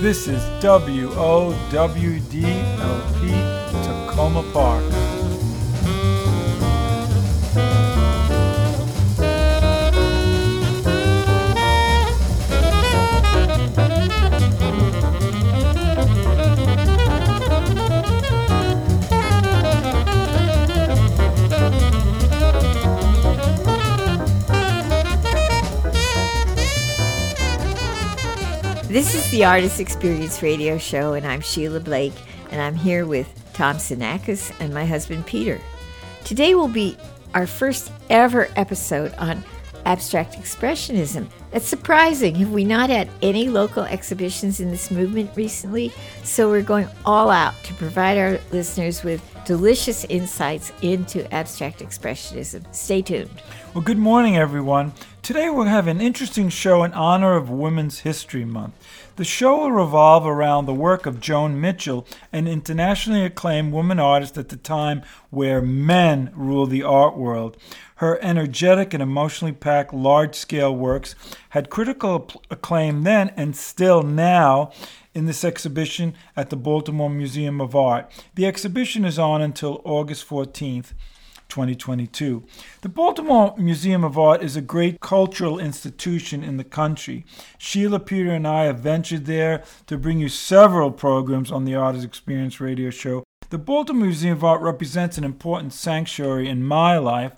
This is WOWDLP Takoma Park. This is the Artist Experience Radio Show, and I'm Sheila Blake, and I'm here with Tom Xenakis and my husband Peter. Today will be our first ever episode on abstract expressionism. That's surprising. Have we not had any local exhibitions in this movement recently? So we're going all out to provide our listeners with delicious insights into abstract expressionism. Stay tuned. Well, good morning, everyone. Today we'll have an interesting show in honor of Women's History Month. The show will revolve around the work of Joan Mitchell, an internationally acclaimed woman artist at the time where men ruled the art world. Her energetic and emotionally packed large scale works had critical acclaim then and still now in this exhibition at the Baltimore Museum of Art. The exhibition is on until August 14th. 2022. The Baltimore Museum of Art is a great cultural institution in the country. Sheila, Peter, and I have ventured there to bring you several programs on the Artist Experience radio show. The Baltimore Museum of Art represents an important sanctuary in my life.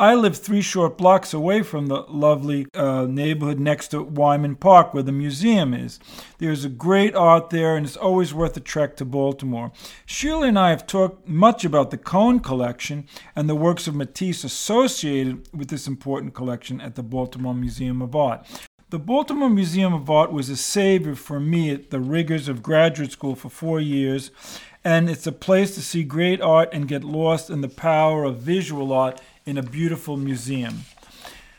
I live three short blocks away from the lovely uh, neighborhood next to Wyman Park where the museum is. There's a great art there, and it's always worth a trek to Baltimore. Sheila and I have talked much about the Cone collection and the works of Matisse associated with this important collection at the Baltimore Museum of Art. The Baltimore Museum of Art was a savior for me at the rigors of graduate school for four years, and it's a place to see great art and get lost in the power of visual art in a beautiful museum.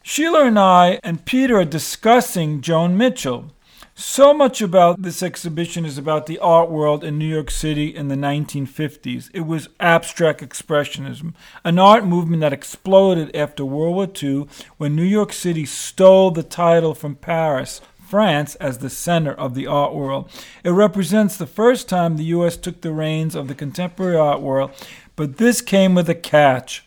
Sheila and I and Peter are discussing Joan Mitchell. So much about this exhibition is about the art world in New York City in the 1950s. It was abstract expressionism, an art movement that exploded after World War II when New York City stole the title from Paris, France, as the center of the art world. It represents the first time the U.S. took the reins of the contemporary art world, but this came with a catch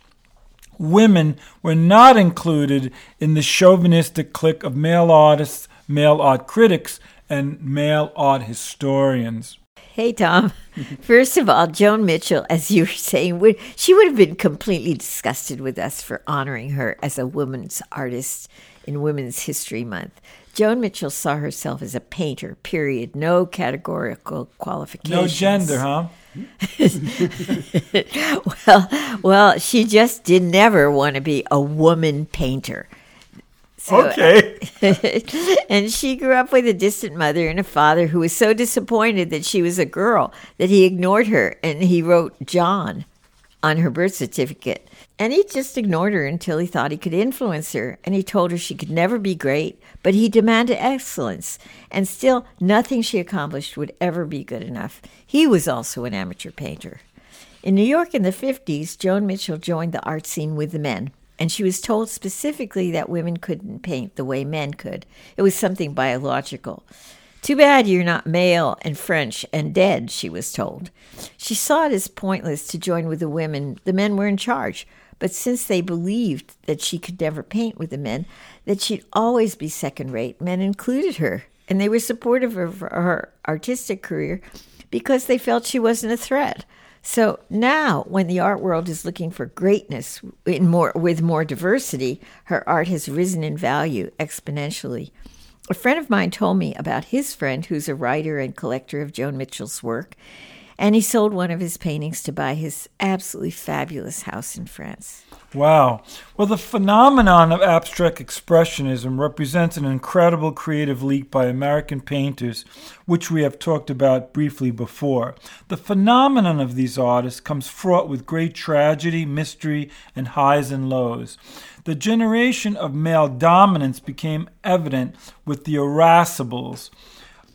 women were not included in the chauvinistic clique of male artists, male art critics, and male art historians. Hey, Tom. First of all, Joan Mitchell, as you were saying, would, she would have been completely disgusted with us for honoring her as a woman's artist in Women's History Month. Joan Mitchell saw herself as a painter, period. No categorical qualifications. No gender, huh? well, well, she just did never want to be a woman painter. So, okay. and she grew up with a distant mother and a father who was so disappointed that she was a girl that he ignored her and he wrote John on her birth certificate. And he just ignored her until he thought he could influence her. And he told her she could never be great, but he demanded excellence. And still, nothing she accomplished would ever be good enough. He was also an amateur painter. In New York in the 50s, Joan Mitchell joined the art scene with the men. And she was told specifically that women couldn't paint the way men could. It was something biological. Too bad you're not male and French and dead, she was told. She saw it as pointless to join with the women. The men were in charge. But since they believed that she could never paint with the men, that she'd always be second rate, men included her. And they were supportive of her artistic career because they felt she wasn't a threat. So now, when the art world is looking for greatness more, with more diversity, her art has risen in value exponentially. A friend of mine told me about his friend who's a writer and collector of Joan Mitchell's work, and he sold one of his paintings to buy his absolutely fabulous house in France. Wow. Well, the phenomenon of abstract expressionism represents an incredible creative leap by American painters, which we have talked about briefly before. The phenomenon of these artists comes fraught with great tragedy, mystery, and highs and lows. The generation of male dominance became evident with the irascibles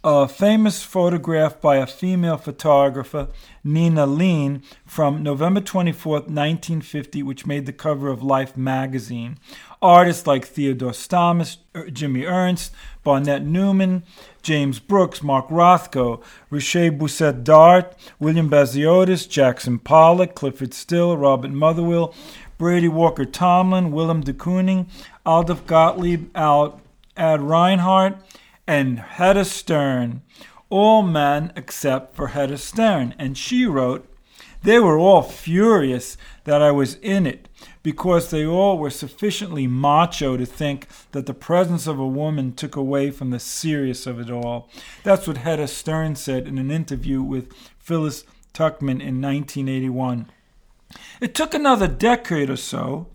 a famous photograph by a female photographer, Nina Leen, from November 24, 1950, which made the cover of Life magazine. Artists like Theodore Stamos, er, Jimmy Ernst, Barnett Newman, James Brooks, Mark Rothko, Riche Pousette-Dart, William Baziotes, Jackson Pollock, Clyfford Still, Robert Motherwell, Bradley Walker Tomlin, Willem de Kooning, Adolf Gottlieb, Al, Ad Reinhardt, and Hedda Sterne. All men except for Hedda Sterne. And she wrote, They were all furious that I was in it because they all were sufficiently macho to think that the presence of a woman took away from the serious of it all. That's what Hedda Sterne said in an interview with Phyllis Tuchman in 1981. It took another decade or so,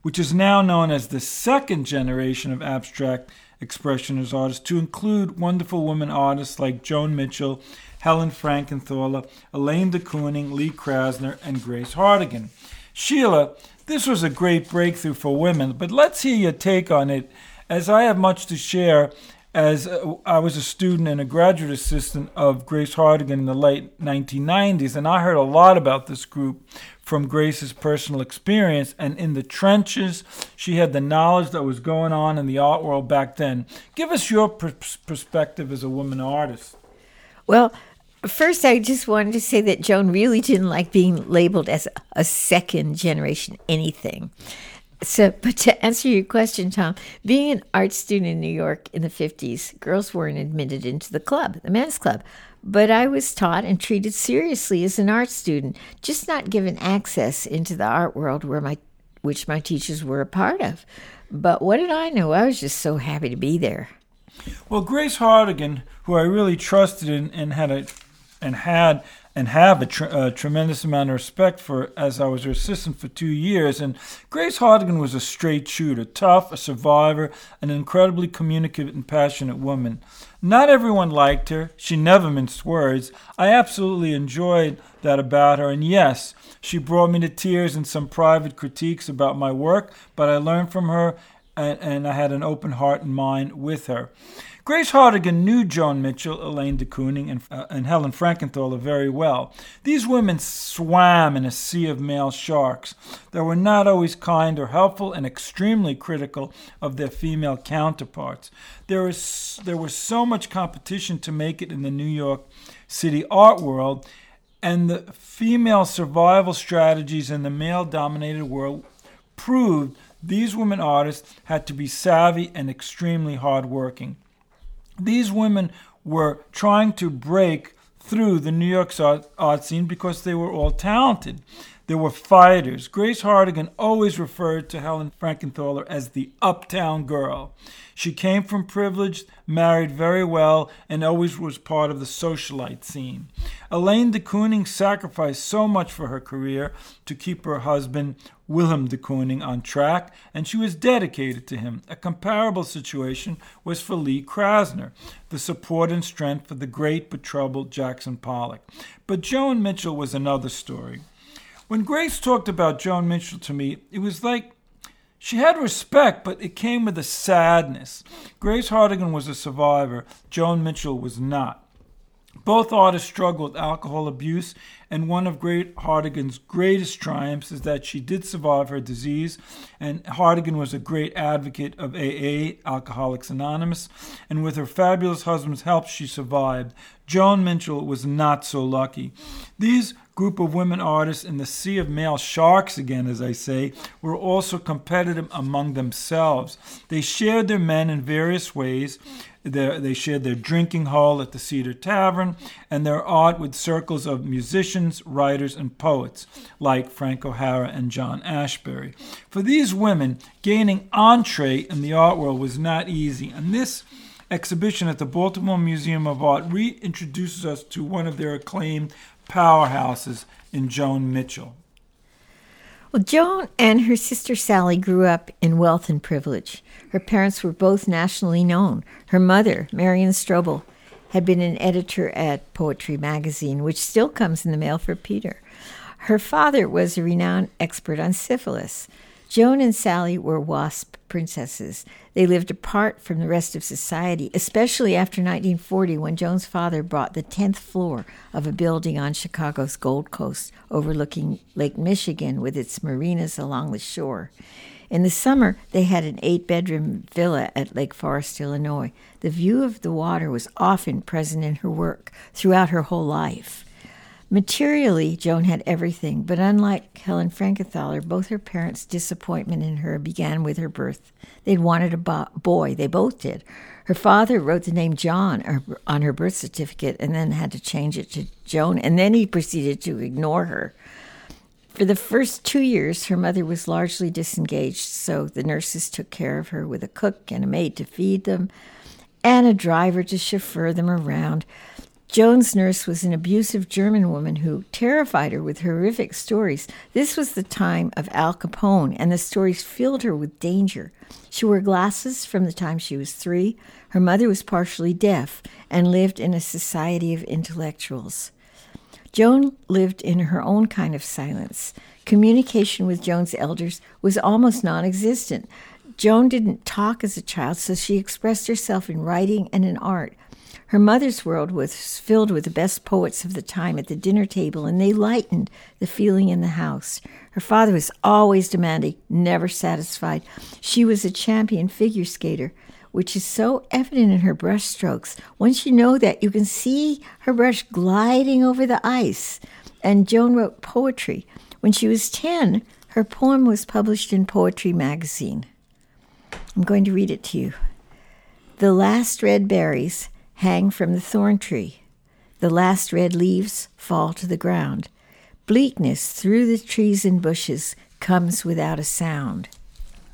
which is now known as the second generation of abstract expressionist artists, to include wonderful women artists like Joan Mitchell, Helen Frankenthaler, Elaine de Kooning, Lee Krasner, and Grace Hartigan. Sheila, this was a great breakthrough for women, but let's hear your take on it, as I have much to share. As uh, I was a student and a graduate assistant of Grace Hartigan in the late 1990s, and I heard a lot about this group from Grace's personal experience. And in the trenches, she had the knowledge that was going on in the art world back then. Give us your perspective as a woman artist. Well, First, I just wanted to say that Joan really didn't like being labeled as a second generation anything. So, but to answer your question, Tom, being an art student in New York in the 50s, girls weren't admitted into the club, the men's club. But I was taught and treated seriously as an art student, just not given access into the art world where my which my teachers were a part of. But what did I know? I was just so happy to be there. Well, Grace Hartigan, who I really trusted and, and had a and had and have a, tr- a, tremendous amount of respect for as I was her assistant for two years. And Grace Hartigan was a straight shooter, tough, a survivor, an incredibly communicative and passionate woman. Not everyone liked her. She never minced words. I absolutely enjoyed that about her. And yes, she brought me to tears in some private critiques about my work, but I learned from her and, and I had an open heart and mind with her. Grace Hartigan knew Joan Mitchell, Elaine de Kooning, and, uh, and Helen Frankenthaler very well. These women swam in a sea of male sharks that were not always kind or helpful and extremely critical of their female counterparts. There, is, there was so much competition to make it in the New York City art world, and the female survival strategies in the male dominated world proved these women artists had to be savvy and extremely hardworking. These women were trying to break through the New York art scene because they were all talented. They were fighters. Grace Hartigan always referred to Helen Frankenthaler as the uptown girl. She came from privilege, married very well, and always was part of the socialite scene. Elaine de Kooning sacrificed so much for her career to keep her husband, Willem de Kooning, on track, and she was dedicated to him. A comparable situation was for Lee Krasner, the support and strength for the great but troubled Jackson Pollock. But Joan Mitchell was another story. When Grace talked about Joan Mitchell to me, it was like she had respect, but it came with a sadness. Grace Hartigan was a survivor, Joan Mitchell was not. Both artists struggled with alcohol abuse, and one of Grace Hartigan's greatest triumphs is that she did survive her disease. And Hartigan was a great advocate of AA, Alcoholics Anonymous, and with her fabulous husband's help, she survived. Joan Mitchell was not so lucky. These group of women artists in the sea of male sharks, again, as I say, were also competitive among themselves. They shared their men in various ways. they shared their drinking hall at the Cedar Tavern and their art with circles of musicians, writers, and poets like Frank O'Hara and John Ashbery. For these women, gaining entree in the art world was not easy, and this exhibition at the Baltimore Museum of Art reintroduces us to one of their acclaimed powerhouses in Joan Mitchell. Well, Joan and her sister Sally grew up in wealth and privilege. Her parents were both nationally known. Her mother, Marion Strobel, had been an editor at Poetry magazine, which still comes in the mail for Peter. Her father was a renowned expert on syphilis. Joan and Sally were WASP princesses. They lived apart from the rest of society, especially after 1940 when Joan's father bought the 10th floor of a building on Chicago's Gold Coast overlooking Lake Michigan with its marinas along the shore. In the summer, they had an eight bedroom villa at Lake Forest, Illinois. The view of the water was often present in her work throughout her whole life. Materially, Joan had everything, but unlike Helen Frankenthaler, both her parents' disappointment in her began with her birth. They'd wanted a bo- boy, they both did. Her father wrote the name John on her birth certificate and then had to change it to Joan, and then he proceeded to ignore her. For the first two years, her mother was largely disengaged, so the nurses took care of her with a cook and a maid to feed them and a driver to chauffeur them around. Joan's nurse was an abusive German woman who terrified her with horrific stories. This was the time of Al Capone, and the stories filled her with danger. She wore glasses from the time she was three. Her mother was partially deaf and lived in a society of intellectuals. Joan lived in her own kind of silence. Communication with Joan's elders was almost non existent. Joan didn't talk as a child, so she expressed herself in writing and in art. Her mother's world was filled with the best poets of the time at the dinner table, and they lightened the feeling in the house. Her father was always demanding, never satisfied. She was a champion figure skater, which is so evident in her brush strokes. Once you know that, you can see her brush gliding over the ice. And Joan wrote poetry. When she was 10, her poem was published in Poetry Magazine. I'm going to read it to you. The last red berries hang from the thorn tree. The last red leaves fall to the ground. Bleakness through the trees and bushes comes without a sound.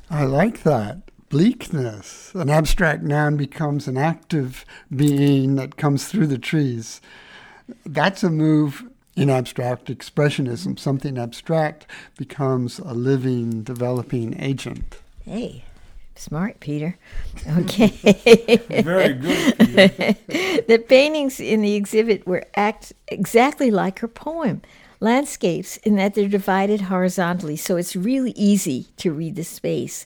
I like that. Bleakness. An abstract noun becomes an active being that comes through the trees. That's a move in abstract expressionism. Something abstract becomes a living, developing agent. Hey, Smart, Peter. Okay. Very good. the paintings in the exhibit were act exactly like her poem. Landscapes in that they're divided horizontally, so it's really easy to read the space.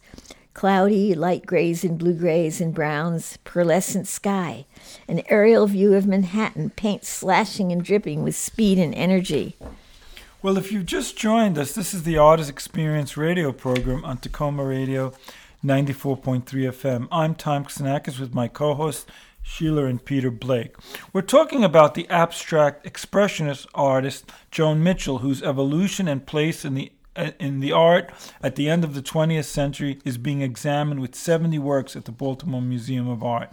Cloudy, light grays and blue grays and browns, pearlescent sky. An aerial view of Manhattan, paint slashing and dripping with speed and energy. Well, if you've just joined us, this is the Artist Experience radio program on Takoma Radio 94.3 FM. I'm Tom Xenakis with my co hosts Sheila and Peter Blake. We're talking about the abstract expressionist artist Joan Mitchell, whose evolution and place in the Uh, in the art at the end of the 20th century is being examined with 70 works at the Baltimore Museum of Art.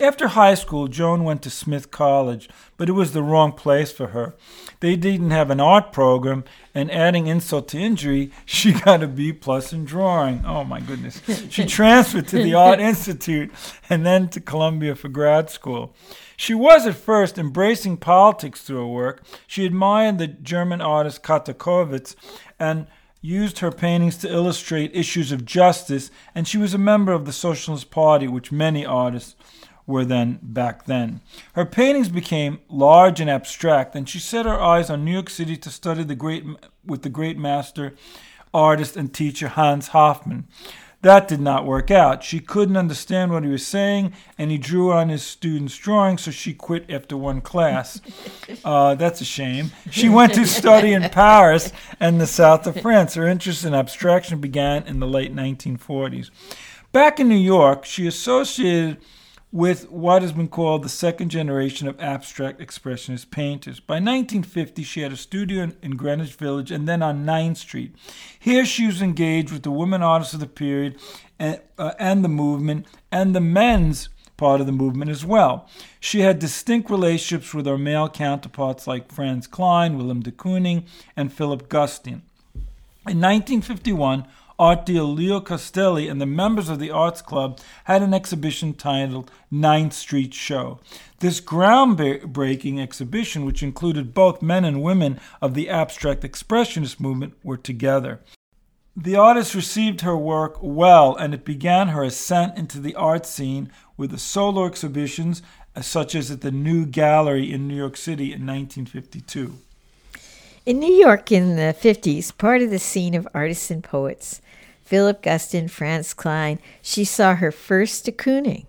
After high school, Joan went to Smith College, but it was the wrong place for her. They didn't have an art program, and adding insult to injury, she got a B plus in drawing. Oh my goodness. She transferred to the Art Institute and then to Columbia for grad school. She was at first embracing politics through her work. She admired the German artist Käthe Kollwitz and used her paintings to illustrate issues of justice, and she was a member of the Socialist Party, which many artists were then back then. Her paintings became large and abstract, and she set her eyes on New York City to study the great with the great master artist and teacher Hans Hofmann. That did not work out. She couldn't understand what he was saying, and he drew on his students' drawing, so she quit after one class. Uh, that's a shame. She went to study in Paris and the south of France. Her interest in abstraction began in the late 1940s. Back in New York, she associated with what has been called the second generation of abstract expressionist painters. By 1950, she had a studio in, in Greenwich Village and then on 9th Street. Here, she was engaged with the women artists of the period and, uh, and the movement, and the men's part of the movement as well. She had distinct relationships with her male counterparts like Franz Kline, Willem de Kooning, and Philip Guston. In 1951, art dealer Leo Castelli and the members of the Arts Club had an exhibition titled Ninth Street Show. This groundbreaking exhibition, which included both men and women of the abstract expressionist movement, were together. The artist received her work well, and it began her ascent into the art scene with the solo exhibitions, uh, such as at the New Gallery in New York City in 1952. In New York in the 50s, part of the scene of artists and poets, Philip Guston, Franz Kline, she saw her first de Kooning.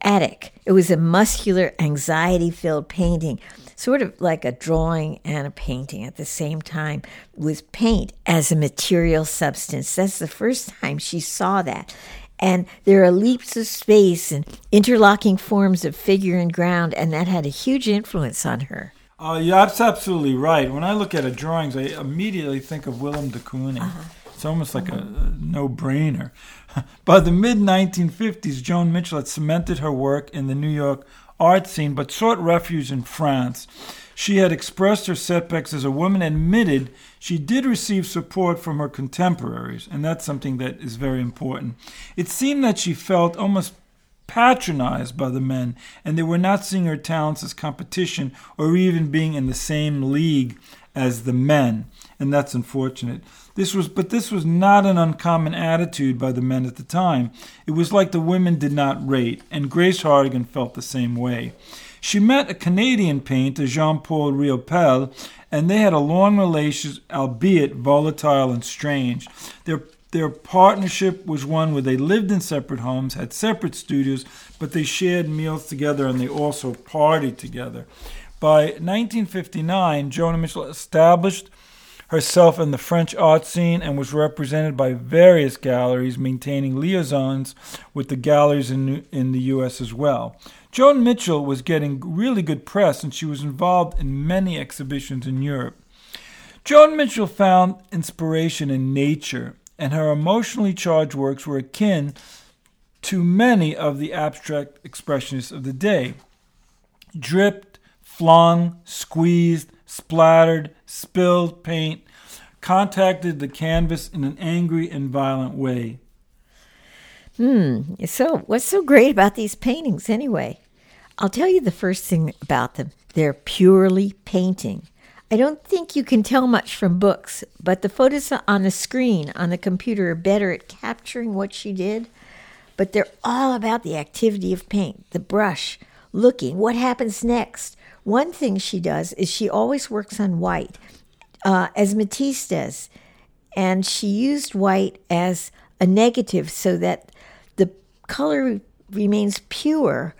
attic. It was a muscular, anxiety filled painting, sort of like a drawing and a painting at the same time, with paint as a material substance. That's the first time she saw that. And there are leaps of space and interlocking forms of figure and ground, and that had a huge influence on her. Uh, yeah, that's absolutely right. When I look at a drawings, I immediately think of Willem de Kooning. Uh-huh. It's almost like a, a no brainer. By the mid 1950s, Joan Mitchell had cemented her work in the New York art scene but sought refuge in France. She had expressed her setbacks as a woman, admitted she did receive support from her contemporaries, and that's something that is very important. It seemed that she felt almost patronized by the men, and they were not seeing her talents as competition or even being in the same league as the men, and that's unfortunate. This was but this was not an uncommon attitude by the men at the time. It was like the women did not rate, and Grace Hartigan felt the same way. She met a Canadian painter, Jean Paul Riopelle, and they had a long relation, albeit volatile and strange. Their their partnership was one where they lived in separate homes, had separate studios, but they shared meals together and they also partied together. By 1959, Joan Mitchell established herself in the French art scene and was represented by various galleries, maintaining liaisons with the galleries in, in the U.S. as well. Joan Mitchell was getting really good press and she was involved in many exhibitions in Europe. Joan Mitchell found inspiration in nature and her emotionally charged works were akin to many of the abstract expressionists of the day. Dripped, flung, squeezed, splattered, spilled paint contacted the canvas in an angry and violent way. Hmm. So, what's so great about these paintings anyway? I'll tell you the first thing about them. They're purely painting. I don't think you can tell much from books, but the photos on the screen on the computer are better at capturing what she did. But they're all about the activity of paint, the brush, looking, what happens next. One thing she does is she always works on white, uh, as Matisse does. And she used white as a negative so that the color remains pure.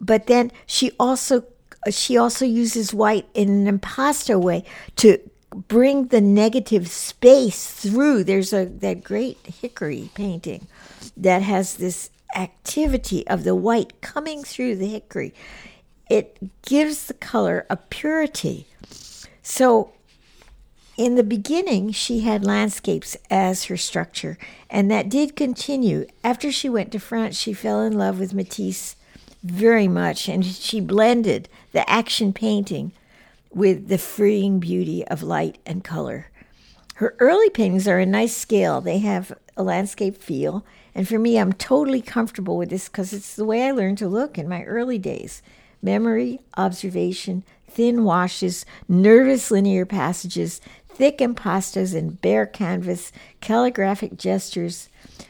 But then she also she also uses white in an impasto way to bring the negative space through. There's a that great hickory painting that has this activity of the white coming through the hickory. It gives the color a purity. So in the beginning, she had landscapes as her structure, and that did continue. After she went to France, she fell in love with Matisse very much, and she blended the action painting with the freeing beauty of light and color. Her early paintings are a nice scale. They have a landscape feel, and for me, I'm totally comfortable with this because it's the way I learned to look in my early days. Memory, observation, thin washes, nervous linear passages, thick impastos and bare canvas, calligraphic gestures.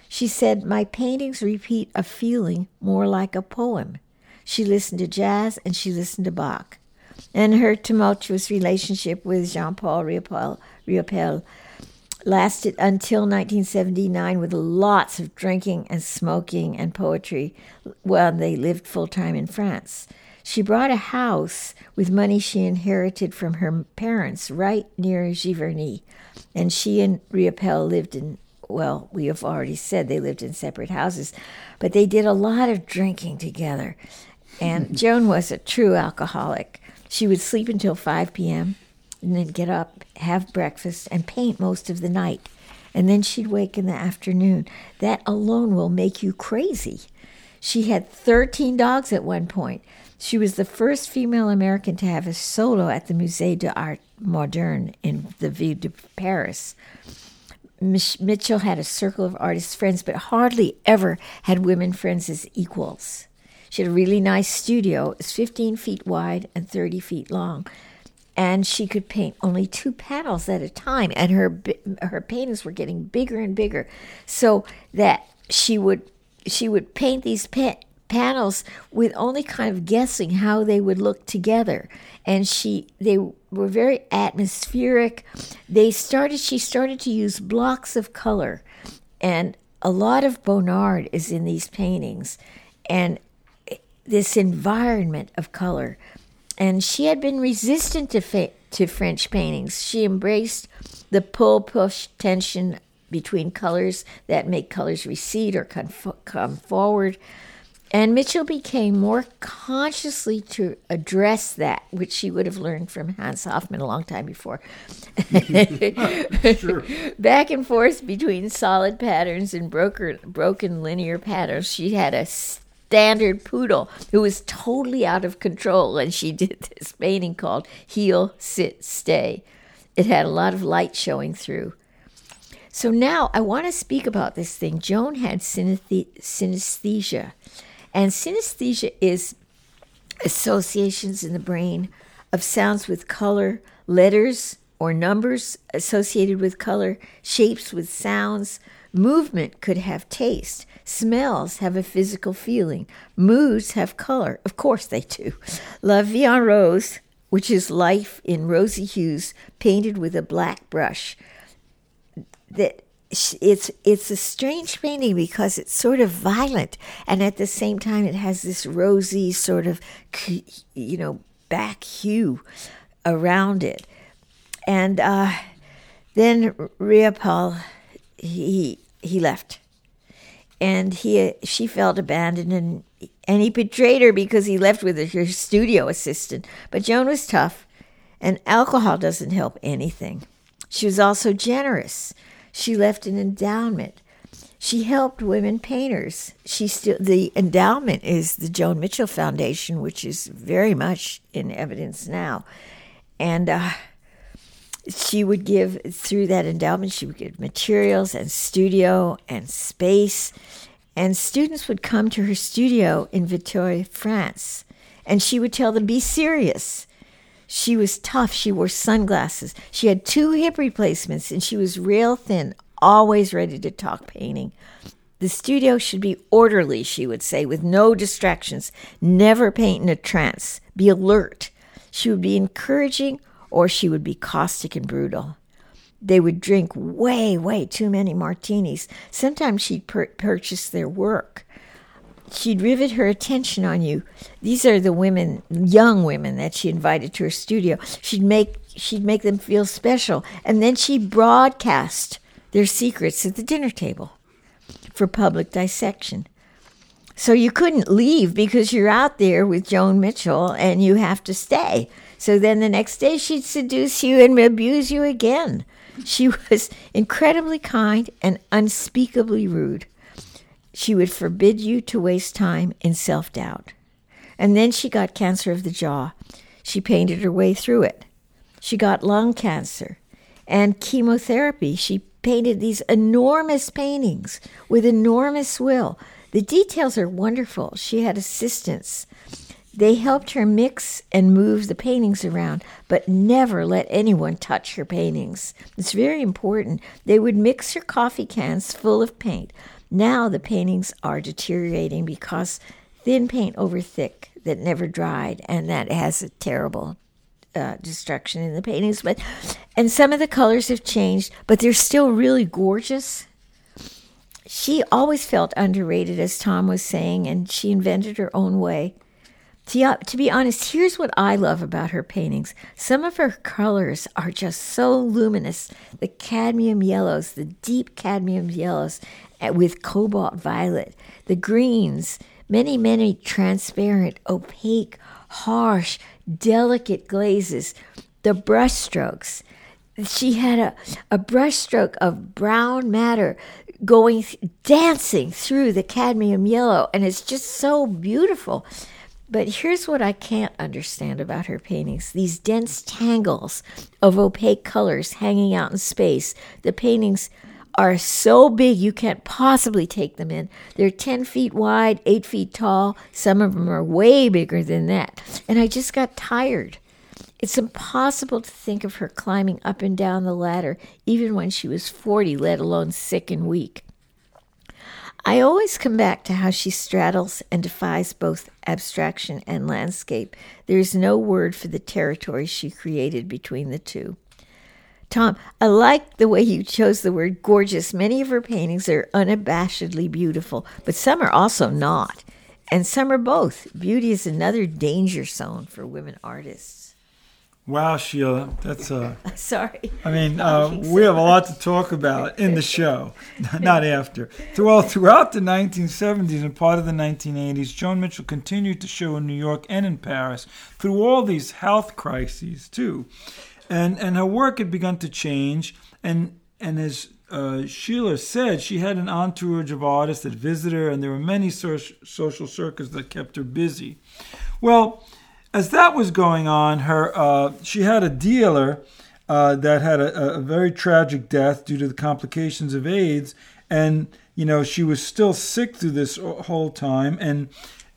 She said, My paintings repeat a feeling more like a poem. She listened to jazz and she listened to Bach. And her tumultuous relationship with Jean Paul Riopelle, lasted until 1979 with lots of drinking and smoking and poetry while they lived full time in France. She bought a house with money she inherited from her parents right near Giverny, and she and Riopelle lived in well, we have already said they lived in separate houses, but they did a lot of drinking together. And Joan was a true alcoholic. She would sleep until 5 p.m. and then get up, have breakfast, and paint most of the night. And then she'd wake in the afternoon. That alone will make you crazy. She had 13 dogs at one point. She was the first female American to have a solo at the Musée d'Art Moderne in the Ville de Paris. Mitchell had a circle of artist friends, but hardly ever had women friends as equals. She had a really nice studio. It's 15 feet wide and 30 feet long. And she could paint only two panels at a time. And her her paintings were getting bigger and bigger, so that she would she would paint these pa- panels with only kind of guessing how they would look together. And she they were very atmospheric. They started she started to use blocks of color, and a lot of Bonnard is in these paintings, and this environment of color. And she had been resistant to, fa- to French paintings. She embraced the pull push tension between colors that make colors recede or come, come forward. And Mitchell became more consciously to address that, which she would have learned from Hans Hofmann a long time before. sure. Back and forth between solid patterns and broken, broken linear patterns. She had a standard poodle who was totally out of control, and she did this painting called Heel, Sit, Stay. It had a lot of light showing through. So now I want to speak about this thing. Joan had synesthesia. And synesthesia is associations in the brain of sounds with color, letters or numbers associated with color, shapes with sounds. Movement could have taste. Smells have a physical feeling. Moods have color. Of course they do. La Vie en Rose, which is life in rosy hues painted with a black brush, that it's it's a strange painting because it's sort of violent and at the same time it has this rosy sort of you know back hue around it. And uh, then Riopelle he he left. And he she felt abandoned and and he betrayed her because he left with her studio assistant. But Joan was tough and alcohol doesn't help anything. She was also generous she left an endowment. She helped women painters. She still the endowment is the Joan Mitchell Foundation, which is very much in evidence now, and uh, she would give through that endowment. She would give materials and studio and space, and students would come to her studio in Vitry, France, and she would tell them, "Be serious." She was tough. She wore sunglasses. She had two hip replacements and she was real thin, always ready to talk painting. The studio should be orderly, she would say, with no distractions. Never paint in a trance. Be alert. She would be encouraging or she would be caustic and brutal. They would drink way, way too many martinis. Sometimes she'd pur- purchase their work she'd rivet her attention on you. These are the women, young women that she invited to her studio. She'd make she'd make them feel special, and then she'd broadcast their secrets at the dinner table for public dissection. So you couldn't leave because you're out there with Joan Mitchell and you have to stay. So then the next day she'd seduce you and abuse you again. She was incredibly kind and unspeakably rude. She would forbid you to waste time in self doubt. And then she got cancer of the jaw. She painted her way through it. She got lung cancer and chemotherapy. She painted these enormous paintings with enormous will. The details are wonderful. She had assistants. They helped her mix and move the paintings around, but never let anyone touch her paintings. It's very important. They would mix her coffee cans full of paint, now the paintings are deteriorating because thin paint over thick that never dried, and that has a terrible uh, destruction in the paintings. But and some of the colors have changed, but they're still really gorgeous. She always felt underrated, as Tom was saying, and she invented her own way. To, uh, to be honest, here's what I love about her paintings. Some of her colors are just so luminous. The cadmium yellows, the deep cadmium yellows, with cobalt violet, the greens, many, many transparent, opaque, harsh, delicate glazes, the brushstrokes. She had a, a brushstroke of brown matter going, dancing through the cadmium yellow, and it's just so beautiful. But here's what I can't understand about her paintings these dense tangles of opaque colors hanging out in space. The paintings are so big you can't possibly take them in. They're 10 feet wide, 8 feet tall. Some of them are way bigger than that. And I just got tired. It's impossible to think of her climbing up and down the ladder, even when she was 40, let alone sick and weak. I always come back to how she straddles and defies both abstraction and landscape. There is no word for the territory she created between the two. Tom, I like the way you chose the word gorgeous. Many of her paintings are unabashedly beautiful, but some are also not. and some are both. Beauty is another danger zone for women artists. Wow, Sheila, that's uh Sorry. I mean, uh, we have a lot to talk about in the show, not after. Throughout, throughout the 1970s and part of the 1980s, Joan Mitchell continued to show in New York and in Paris through all these health crises too, and and her work had begun to change. And and as uh, Sheila said, she had an entourage of artists that visited her, and there were many so- social circles that kept her busy. Well, as that was going on, her uh, she had a dealer uh, that had a, a, very tragic death due to the complications of AIDS, and you know she was still sick through this whole time, and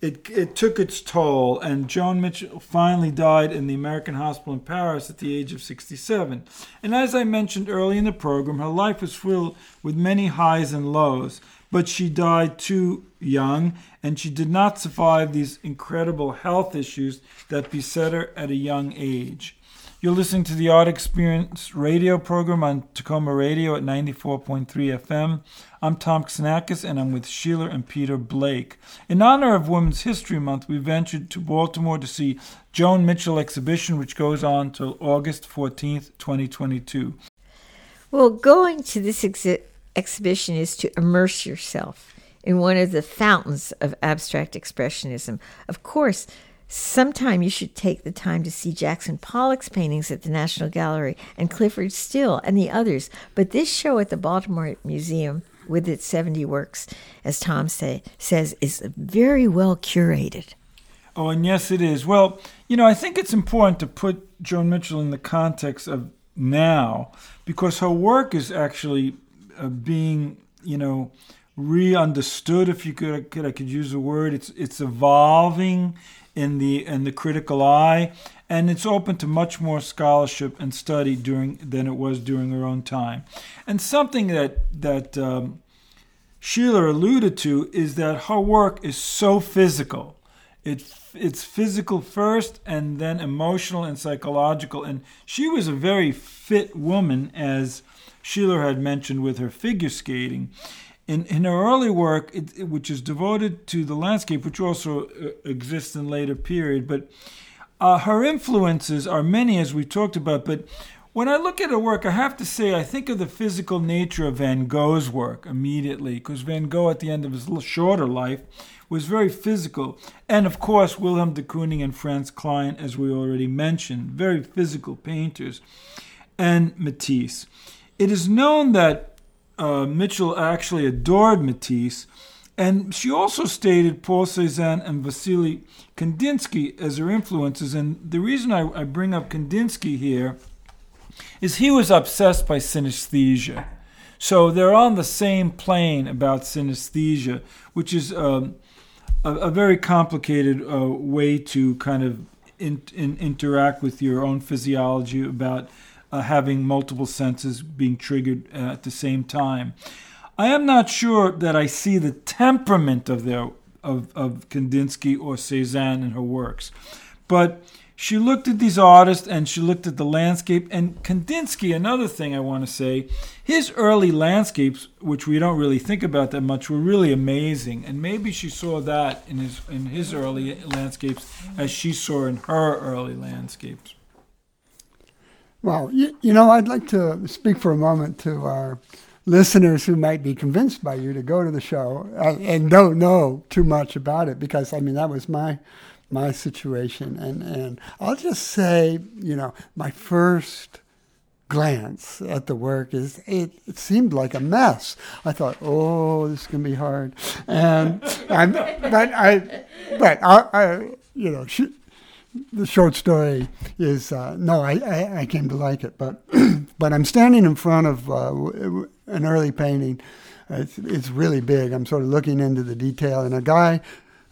it it took its toll. And Joan Mitchell finally died in the American hospital in Paris at the age of 67. And as I mentioned early in the program, her life was filled with many highs and lows, but she died too young, and she did not survive these incredible health issues that beset her at a young age. You're listening to the Art Experience radio program on Takoma Radio at 94.3 FM. I'm Tom Xenakis, and I'm with Sheila and Peter Blake. In honor of Women's History Month, we ventured to Baltimore to see Joan Mitchell exhibition, which goes on till August 14th, 2022. Well, going to this exi- exhibition is to immerse yourself in one of the fountains of abstract expressionism. Of course, Sometime you should take the time to see Jackson Pollock's paintings at the National Gallery and Clyfford Still and the others. But this show at the Baltimore Museum, with its 70 works, as Tom say, says, is very well curated. Oh, and yes, it is. Well, you know, I think it's important to put Joan Mitchell in the context of now because her work is actually uh, being, you know, re-understood. If you could, could, I could use the word. It's it's evolving in the in the critical eye, and it's open to much more scholarship and study during than it was during her own time. And something that that um, Sheila alluded to is that her work is so physical. It it's physical first, and then emotional and psychological. And she was a very fit woman, as Sheila had mentioned with her figure skating in, in her early work, it, it, which is devoted to the landscape, which also uh, exists in later period, but uh, her influences are many, as we talked about. But when I look at her work, I have to say I think of the physical nature of Van Gogh's work immediately, because Van Gogh, at the end of his shorter life, was very physical. And of course, Wilhelm de Kooning and Franz Kline, as we already mentioned, very physical painters, and Matisse. It is known that uh, Mitchell actually adored Matisse, and she also stated Paul Cézanne and Vasily Kandinsky as her influences. And the reason I, I bring up Kandinsky here is he was obsessed by synesthesia. So they're on the same plane about synesthesia, which is um, a, a, very complicated uh, way to kind of in, in, interact with your own physiology about uh, having multiple senses being triggered uh, at the same time. I am not sure that I see the temperament of their of, of Kandinsky or Cézanne in her works, but she looked at these artists and she looked at the landscape. And Kandinsky, another thing I want to say, his early landscapes, which we don't really think about that much, were really amazing. And maybe she saw that in his in his early landscapes as she saw in her early landscapes. Well, you, you know, I'd like to speak for a moment to our listeners who might be convinced by you to go to the show uh, and don't know too much about it because I mean that was my my situation and and I'll just say you know my first glance at the work is it, it seemed like a mess. I thought, oh, this is gonna be hard, and but I but I, I you know she, the short story is uh, no, I, I, I, came to like it, but but I'm standing in front of uh, an early painting. It's, it's really big. I'm sort of looking into the detail, and a guy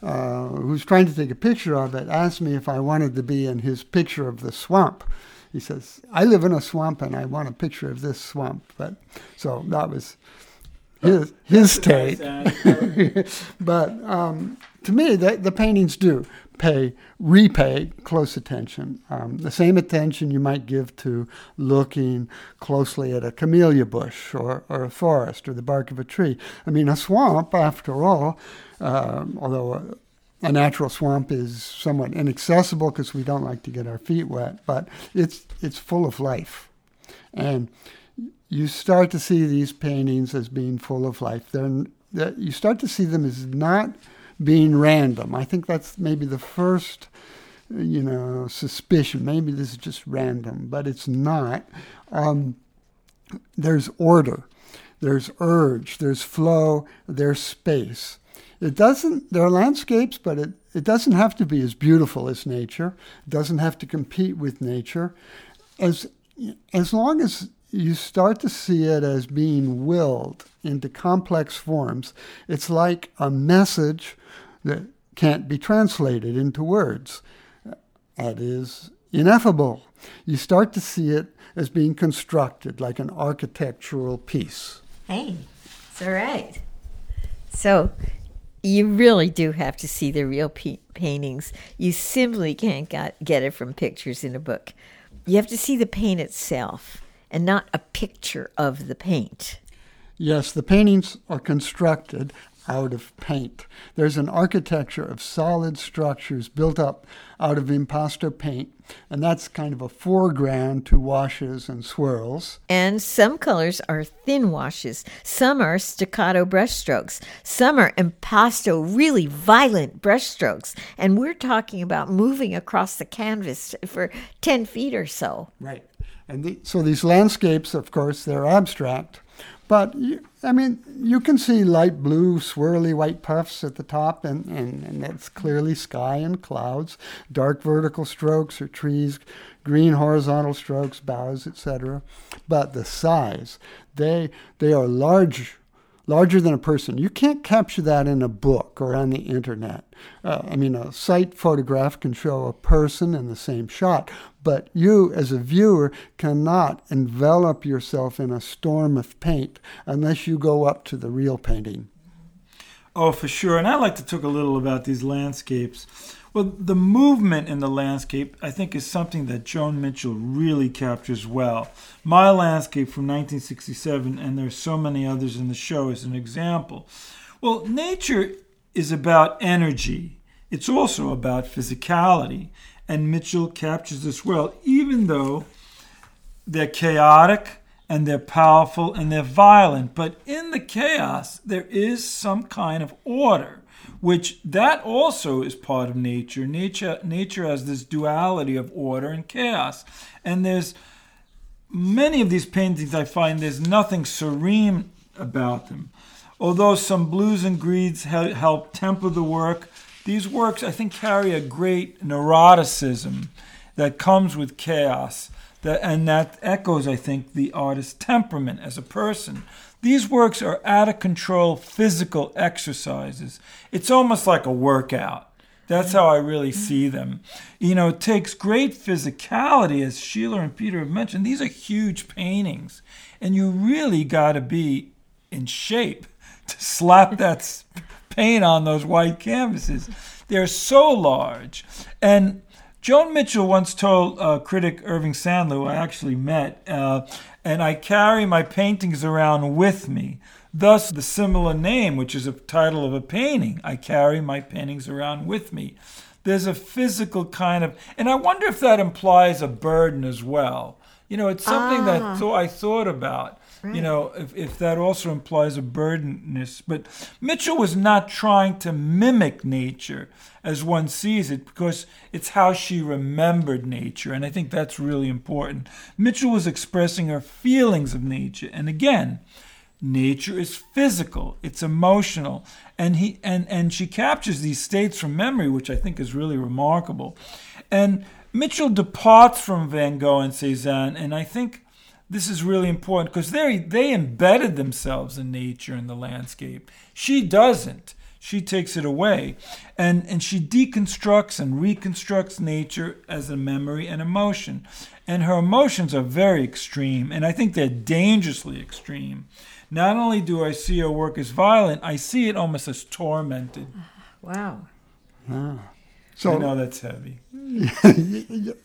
uh, who's trying to take a picture of it asked me if I wanted to be in his picture of the swamp. He says, "I live in a swamp, and I want a picture of this swamp." But so that was his his take. but um, to me, the, the paintings do pay repay close attention. Um, the same attention you might give to looking closely at a camellia bush or, or a forest or the bark of a tree. I mean, a swamp, after all, uh, although a natural swamp is somewhat inaccessible because we don't like to get our feet wet, but it's it's full of life, and you start to see these paintings as being full of life. That you start to see them as not being random. I think that's maybe the first, you know, suspicion. Maybe this is just random, but it's not. Um, there's order, there's urge, there's flow, there's space. It doesn't. There are landscapes, but it, it doesn't have to be as beautiful as nature. It doesn't have to compete with nature. As as long as you start to see it as being willed into complex forms. It's like a message that can't be translated into words. That is ineffable. You start to see it as being constructed like an architectural piece. Hey, it's all right. So you really do have to see the real pe- paintings. You simply can't got, get it from pictures in a book. You have to see the paint itself and not a picture of the paint. Yes, the paintings are constructed out of paint. There's an architecture of solid structures built up out of impasto paint, and that's kind of a foreground to washes and swirls. And some colors are thin washes, some are staccato brushstrokes, some are impasto, really violent brushstrokes. And we're talking about moving across the canvas for 10 feet or so. Right. And the, so these landscapes, of course, they're abstract. But, I mean, you can see light blue, swirly white puffs at the top, and, and, and that's clearly sky and clouds. Dark vertical strokes are trees, green horizontal strokes, boughs, etc. But the size, they, they are large larger than a person. You can't capture that in a book or on the internet. Uh, I mean, a site photograph can show a person in the same shot, but you, as a viewer, cannot envelop yourself in a storm of paint unless you go up to the real painting. Oh, for sure. And I'd like to talk a little about these landscapes. Well, the movement in the landscape, I think, is something that Joan Mitchell really captures well. My Landscape from 1967, and there's so many others in the show, is an example. Well, nature is about energy. It's also about physicality, and Mitchell captures this well, even though they're chaotic and they're powerful and they're violent. But in the chaos, there is some kind of order which that also is part of nature. Nature nature has this duality of order and chaos. And there's many of these paintings I find there's nothing serene about them. Although some blues and greens help temper the work, these works I think carry a great neuroticism that comes with chaos. That, and that echoes, I think, the artist's temperament as a person. These works are out of control physical exercises. It's almost like a workout. That's how I really see them. You know, it takes great physicality, as Sheila and Peter have mentioned. These are huge paintings, and you really got to be in shape to slap that paint on those white canvases. They're so large. And Joan Mitchell once told uh, critic Irving Sandler, who I actually met, uh, and I carry my paintings around with me. Thus, the similar name, which is a title of a painting, I carry my paintings around with me. There's a physical kind of, and I wonder if that implies a burden as well. You know, it's something ah. that I thought about. Right. You know, if, if that also implies a burdenness. But Mitchell was not trying to mimic nature as one sees it because it's how she remembered nature. And I think that's really important. Mitchell was expressing her feelings of nature. And again, nature is physical it's emotional and he and and she captures these states from memory which i think is really remarkable and mitchell departs from van gogh and cezanne and i think this is really important because they they embedded themselves in nature and the landscape. She doesn't. She takes it away, and and she deconstructs and reconstructs nature as a memory and emotion, and her emotions are very extreme, and I think they're dangerously extreme. Not only do I see her work as violent, I see it almost as tormented. Wow. Wow. So I know that's heavy. That's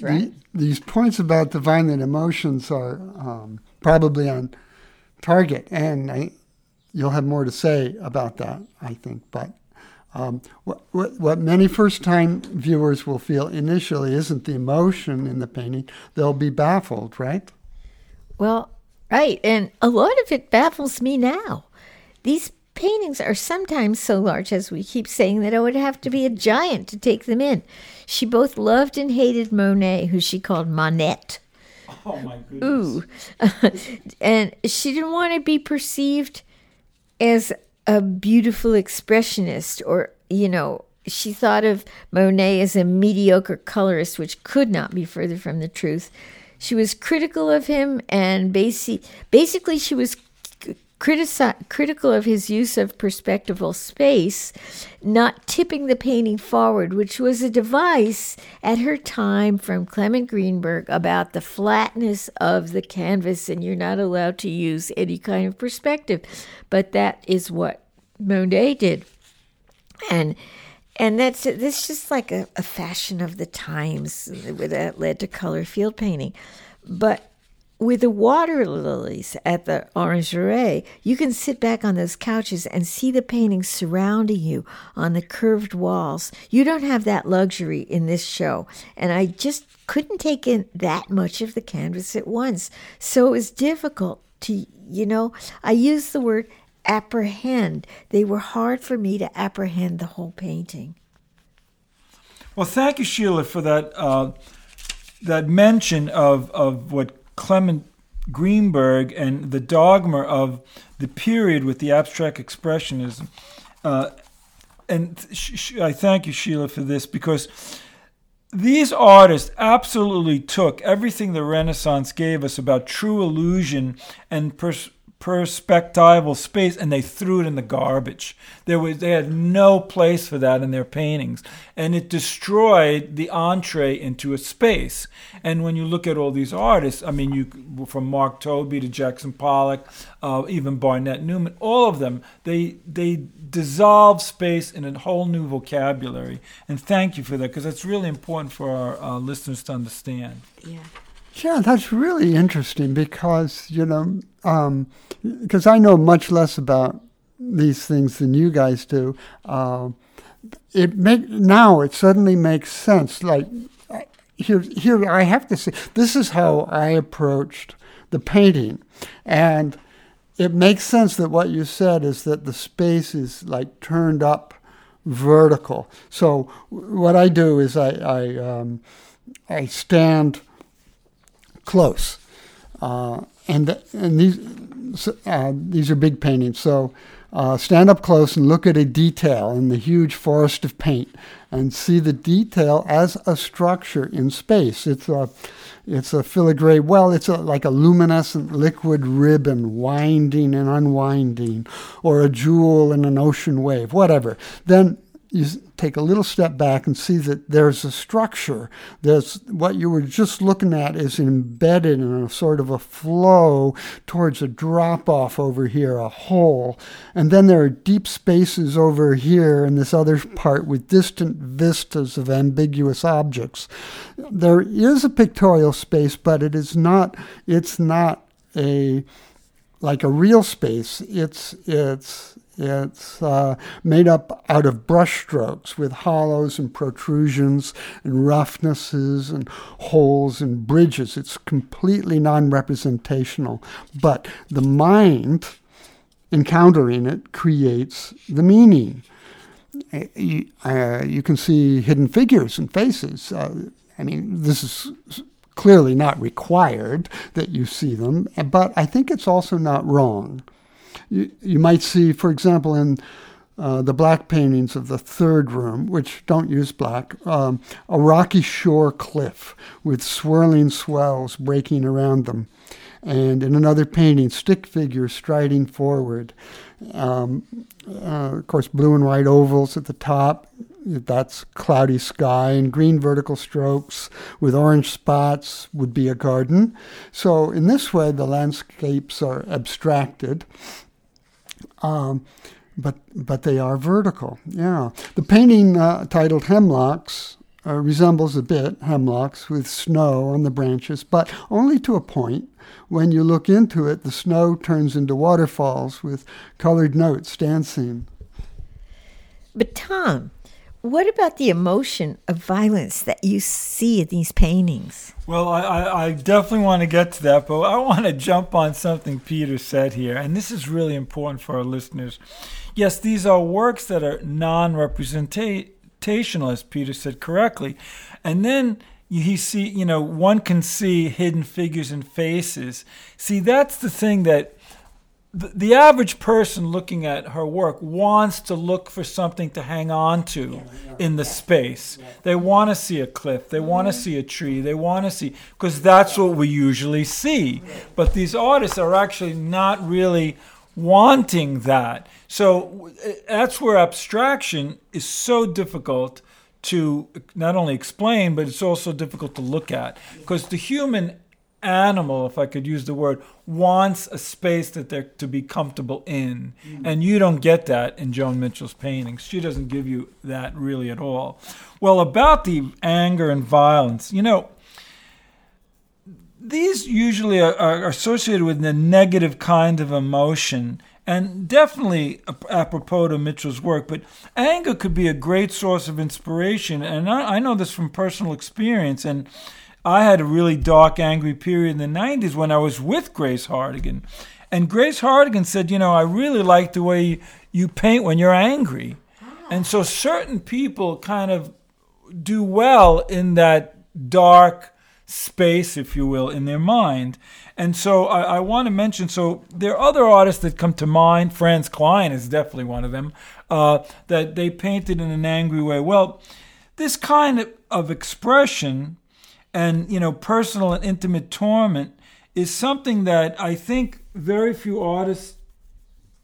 right. The, these points about the violent emotions are um, probably on target, and I, you'll have more to say about that, I think. But Um, what, what, what many first time viewers will feel initially isn't the emotion in the painting, they'll be baffled, right? Well, right. And a lot of it baffles me now. These paintings are sometimes so large, as we keep saying, that I would have to be a giant to take them in. She both loved and hated Monet, who she called Monette. Oh my goodness. Ooh. and she didn't want to be perceived as a beautiful expressionist or, you know, she thought of Monet as a mediocre colorist, which could not be further from the truth. She was critical of him, and basi- basically, she was critici- critical of his use of perspectival space, not tipping the painting forward, which was a device at her time from Clement Greenberg about the flatness of the canvas, and you're not allowed to use any kind of perspective. But that is what Monet did. And and that's that's just like a, a fashion of the times that led to color field painting. But with the water lilies at the Orangerie, you can sit back on those couches and see the paintings surrounding you on the curved walls. You don't have that luxury in this show. And I just couldn't take in that much of the canvas at once. So it was difficult to, you know, I use the word apprehend. They were hard for me to apprehend the whole painting. Well, thank you, Sheila, for that uh, that mention of of what Clement Greenberg and the dogma of the period with the abstract expressionism. Uh, and I thank you, Sheila, for this because these artists absolutely took everything the Renaissance gave us about true illusion and pers- perspectival space and they threw it in the garbage. There was they had no place for that in their paintings and it destroyed the entree into a space. And when you look at all these artists, I mean you from Mark Tobey to Jackson Pollock, uh, even Barnett Newman, all of them they they dissolve space in a whole new vocabulary. And thank you for that because that's really important for our uh, listeners to understand. Yeah. Yeah, that's really interesting because, you know, because um, I know much less about these things than you guys do. Uh, it make now it suddenly makes sense. Like here, here I have to say, this is how I approached the painting, and it makes sense that what you said is that the space is like turned up vertical. So what I do is I I, um, I stand close. Uh, and and these uh, these are big paintings. So uh, stand up close and look at a detail in the huge forest of paint, and see the detail as a structure in space. It's a it's a filigree. Well, it's a, like a luminescent liquid ribbon winding and unwinding, or a jewel in an ocean wave, whatever. Then you take a little step back and see that there's a structure. There's what you were just looking at is embedded in a sort of a flow towards a drop off over here, a hole. And then there are deep spaces over here in this other part with distant vistas of ambiguous objects. There is a pictorial space, but it is not it's not a like a real space. It's it's it's uh, made up out of brushstrokes with hollows and protrusions and roughnesses and holes and bridges. It's completely non representational. But the mind encountering it creates the meaning. Uh, you, uh, you can see hidden figures and faces. Uh, I mean, this is clearly not required that you see them, but I think it's also not wrong you, you might see, for example, in uh, the black paintings of the third room, which don't use black, um, a rocky shore cliff with swirling swells breaking around them. And in another painting, stick figures striding forward. Um, uh, of course, blue and white ovals at the top. That's cloudy sky and green vertical strokes with orange spots would be a garden. So, in this way, the landscapes are abstracted um, but but they are vertical. Yeah, the painting uh, titled Hemlocks uh, resembles a bit hemlocks with snow on the branches, but only to a point. When you look into it, the snow turns into waterfalls with colored notes dancing. But Tom, what about the emotion of violence that you see in these paintings? Well, I, I, definitely want to get to that, but I want to jump on something Peter said here, and this is really important for our listeners. Yes, these are works that are non representational, as Peter said correctly. And then he see, you know, one can see hidden figures and faces. See, that's the thing that the, average person looking at her work wants to look for something to hang on to in the space. They want to see a cliff, they mm-hmm. want to see a tree, they want to see, because that's what we usually see. But these artists are actually not really wanting that. So eh, that's where abstraction is so difficult to not only explain, but it's also difficult to look at. Because the human animal, if I could use the word, wants a space that they're to be comfortable in. Mm-hmm. And you don't get that in Joan Mitchell's paintings. She doesn't give you that really at all. Well, about the anger and violence, you know, these usually are, are associated with the negative kind of emotion and definitely apropos to Mitchell's work, but anger could be a great source of inspiration. And I, I know this from personal experience. And I had a really dark, angry period in the 90s when I was with Grace Hartigan. And Grace Hartigan said, You know, I really like the way you paint when you're angry. And so certain people kind of do well in that dark space, if you will, in their mind. And so I, I want to mention so there are other artists that come to mind. Franz Kline is definitely one of them, uh, that they painted in an angry way. Well, this kind of, of expression and you know personal and intimate torment is something that I think very few artists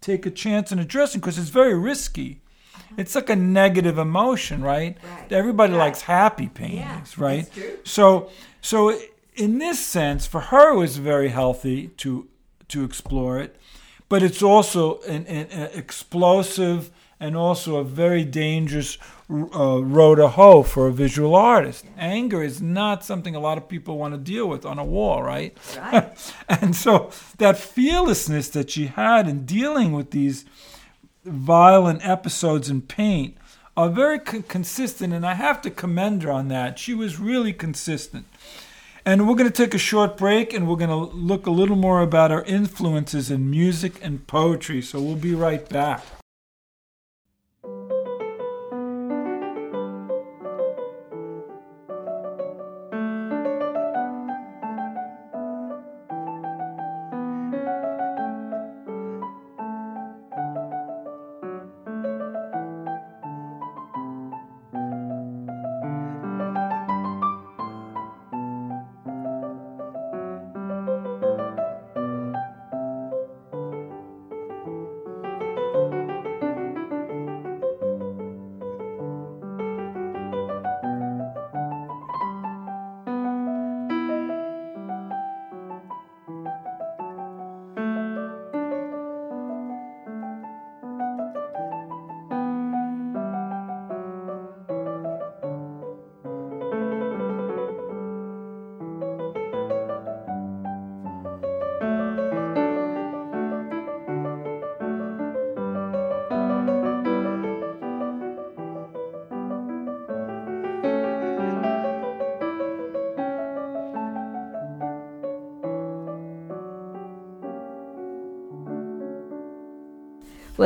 take a chance in addressing because it's very risky. Uh-huh. It's like a negative emotion, right? right. Everybody likes happy paintings, yeah, right? So, so in this sense, for her, it was very healthy to to explore it, but it's also an, an, an explosive and also a very dangerous uh, road to hoe for a visual artist. Anger is not something a lot of people want to deal with on a wall, right? Right. and so that fearlessness that she had in dealing with these violent episodes in paint are very c- consistent, and I have to commend her on that. She was really consistent. And we're going to take a short break and we're going to look a little more about our influences in music and poetry. So we'll be right back.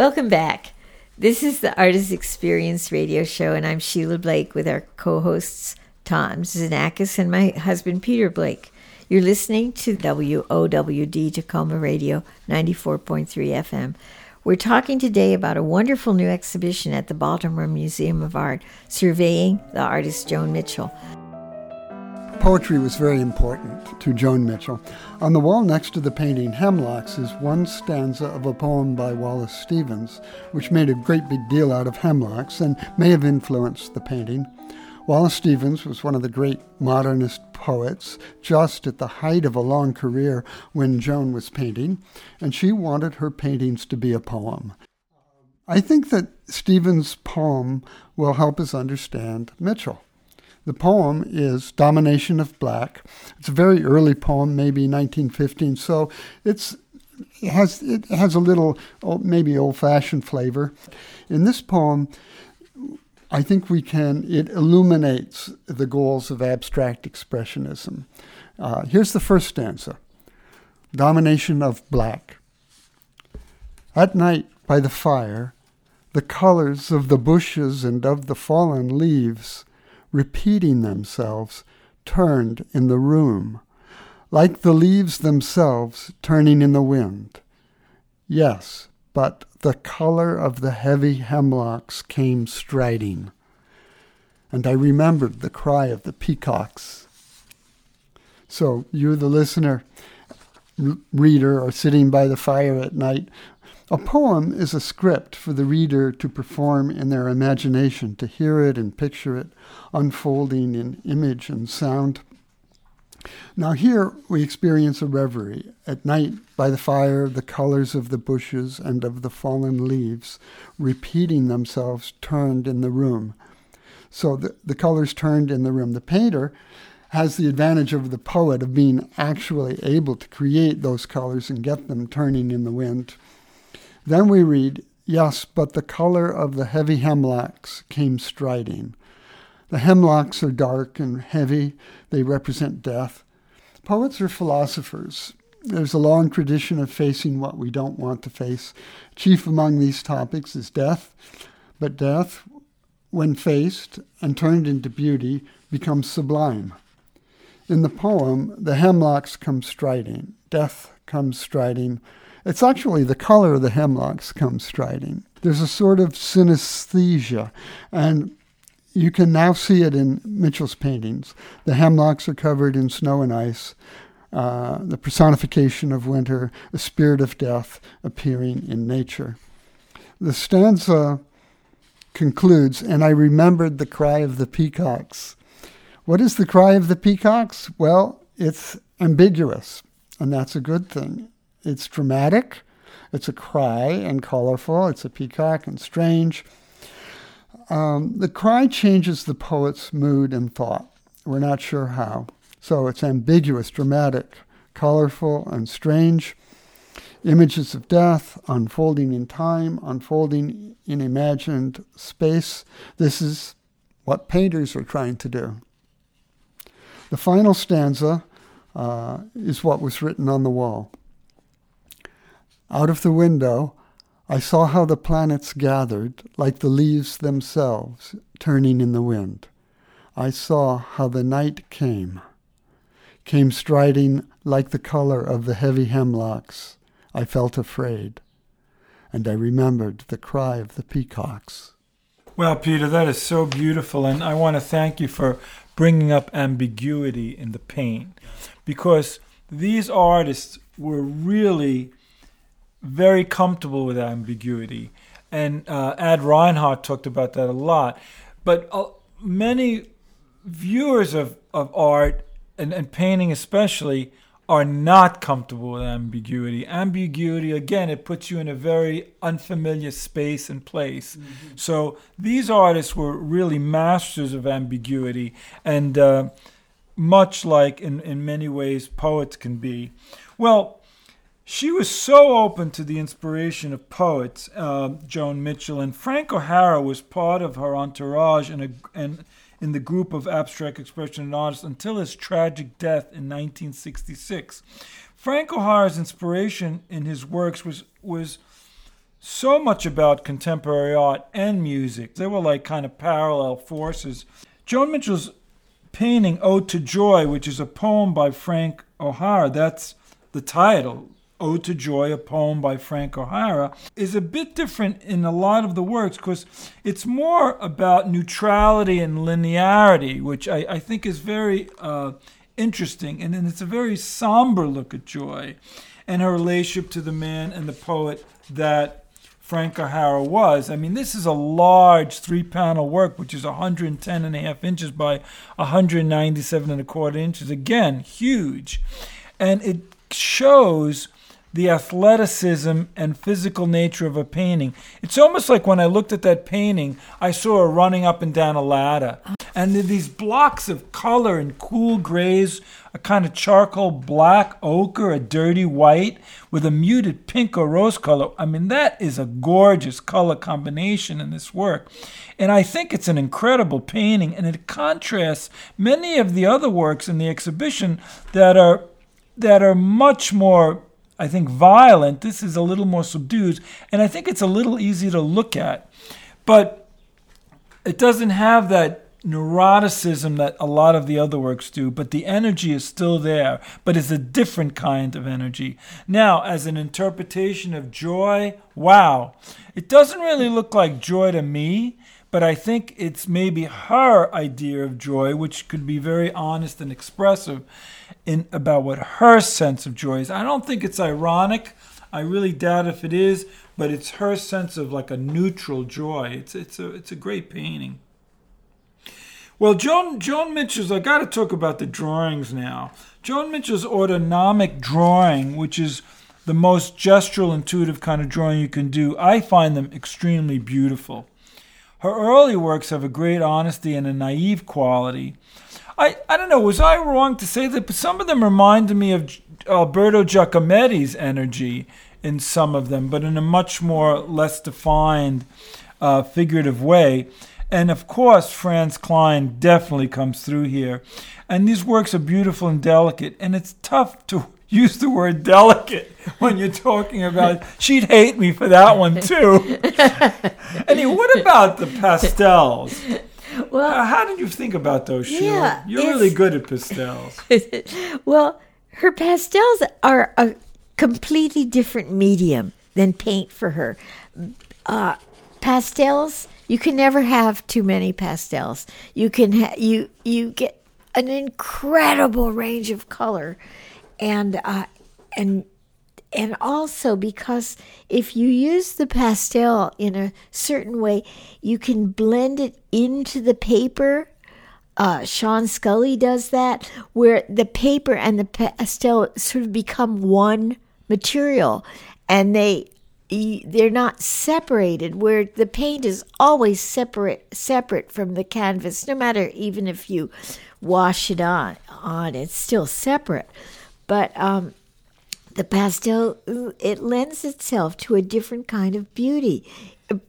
Welcome back. This is the Artist Experience radio show, and I'm Sheila Blake with our co hosts Tom Xenakis and my husband Peter Blake. You're listening to WOWD Takoma Radio 94.3 FM. We're talking today about a wonderful new exhibition at the Baltimore Museum of Art, surveying the artist Joan Mitchell poetry was very important to Joan Mitchell. On the wall next to the painting Hemlocks is one stanza of a poem by Wallace Stevens, which made a great big deal out of hemlocks and may have influenced the painting. Wallace Stevens was one of the great modernist poets, just at the height of a long career when Joan was painting, and she wanted her paintings to be a poem. I think that Stevens' poem will help us understand Mitchell. The poem is Domination of Black. It's a very early poem, maybe 1915, so it's it has it has a little maybe old-fashioned flavor. In this poem, I think we can, it illuminates the goals of abstract expressionism. Uh, here's the first stanza Domination of Black. At night by the fire, the colors of the bushes and of the fallen leaves, repeating themselves, turned in the room, like the leaves themselves turning in the wind. Yes, but the color of the heavy hemlocks came striding. And I remembered the cry of the peacocks. So you, the listener, reader, are sitting by the fire at night. A poem is a script for the reader to perform in their imagination, to hear it and picture it unfolding in image and sound. Now, here we experience a reverie. At night, by the fire, the colors of the bushes and of the fallen leaves, repeating themselves, turned in the room. So the, the colors turned in the room. The painter has the advantage over the poet of being actually able to create those colors and get them turning in the wind. Then we read, Yes, but the color of the heavy hemlocks came striding. The hemlocks are dark and heavy, they represent death. Poets are philosophers. There's a long tradition of facing what we don't want to face. Chief among these topics is death, but death, when faced and turned into beauty, becomes sublime. In the poem, the hemlocks come striding, death comes striding. It's actually the color of the hemlocks comes striding. There's a sort of synesthesia, and you can now see it in Mitchell's paintings. The hemlocks are covered in snow and ice, uh, the personification of winter, the spirit of death appearing in nature. The stanza concludes, and I remembered the cry of the peacocks. What is the cry of the peacocks? Well, it's ambiguous, and that's a good thing. It's dramatic, it's a cry and colorful, it's a peacock and strange. Um, the cry changes the poet's mood and thought. We're not sure how. So it's ambiguous, dramatic, colorful, and strange. Images of death unfolding in time, unfolding in imagined space. This is what painters are trying to do. The final stanza uh, is what was written on the wall. Out of the window, I saw how the planets gathered, like the leaves themselves, turning in the wind. I saw how the night came, came striding like the color of the heavy hemlocks. I felt afraid, and I remembered the cry of the peacocks. Well, Peter, that is so beautiful, and I want to thank you for bringing up ambiguity in the pain, because these artists were really very comfortable with ambiguity. And uh, Ad Reinhardt talked about that a lot. But uh, many viewers of, of art, and, and painting especially, are not comfortable with ambiguity. Ambiguity, again, it puts you in a very unfamiliar space and place. Mm-hmm. So these artists were really masters of ambiguity, and uh, much like in, in many ways poets can be. Well, she was so open to the inspiration of poets, uh, Joan Mitchell, and Frank O'Hara was part of her entourage and, and in the group of abstract expression artists until his tragic death in 1966. Frank O'Hara's inspiration in his works was was so much about contemporary art and music. They were like kind of parallel forces. Joan Mitchell's painting Ode to Joy, which is a poem by Frank O'Hara, that's the title Ode to Joy, a poem by Frank O'Hara, is a bit different in a lot of the works because it's more about neutrality and linearity, which I, I think is very uh, interesting. And, and it's a very somber look at joy and her relationship to the man and the poet that Frank O'Hara was. I mean, this is a large three panel work, which is 110 and a half inches by 197 and a quarter inches. Again, huge. And it shows the athleticism and physical nature of a painting. It's almost like when I looked at that painting, I saw her running up and down a ladder. And these blocks of color and cool grays, a kind of charcoal black, ochre, a dirty white, with a muted pink or rose color. I mean, that is a gorgeous color combination in this work. And I think it's an incredible painting, and it contrasts many of the other works in the exhibition that are that are much more I think violent. This is a little more subdued, and I think it's a little easier to look at. But it doesn't have that neuroticism that a lot of the other works do, but the energy is still there, but it's a different kind of energy. Now, as an interpretation of joy, wow, it doesn't really look like joy to me, but I think it's maybe her idea of joy, which could be very honest and expressive in about what her sense of joy is. I don't think it's ironic. I really doubt if it is, but it's her sense of like a neutral joy. It's it's a it's a great painting. Well, Joan Joan Mitchell's. I got to talk about the drawings now. Joan Mitchell's autonomic drawing, which is the most gestural, intuitive kind of drawing you can do. I find them extremely beautiful. Her early works have a great honesty and a naive quality. I, I don't know, was I wrong to say that? But some of them reminded me of Alberto Giacometti's energy in some of them, but in a much more less defined uh, figurative way. And of course, Franz Kline definitely comes through here. And these works are beautiful and delicate, and it's tough to use the word delicate when you're talking about she'd hate me for that one too. Anyway what about the pastels? Well uh, how did you think about those Sheila? Yeah, you're really good at pastels. Well her pastels are a completely different medium than paint for her. Uh, pastels you can never have too many pastels. You can ha- you you get an incredible range of color and uh, and and also because if you use the pastel in a certain way, you can blend it into the paper. Uh, Sean Scully does that, where the paper and the pastel sort of become one material, and they they're not separated. Where the paint is always separate separate from the canvas, no matter even if you wash it on on, it's still separate. But um, the pastel, it lends itself to a different kind of beauty.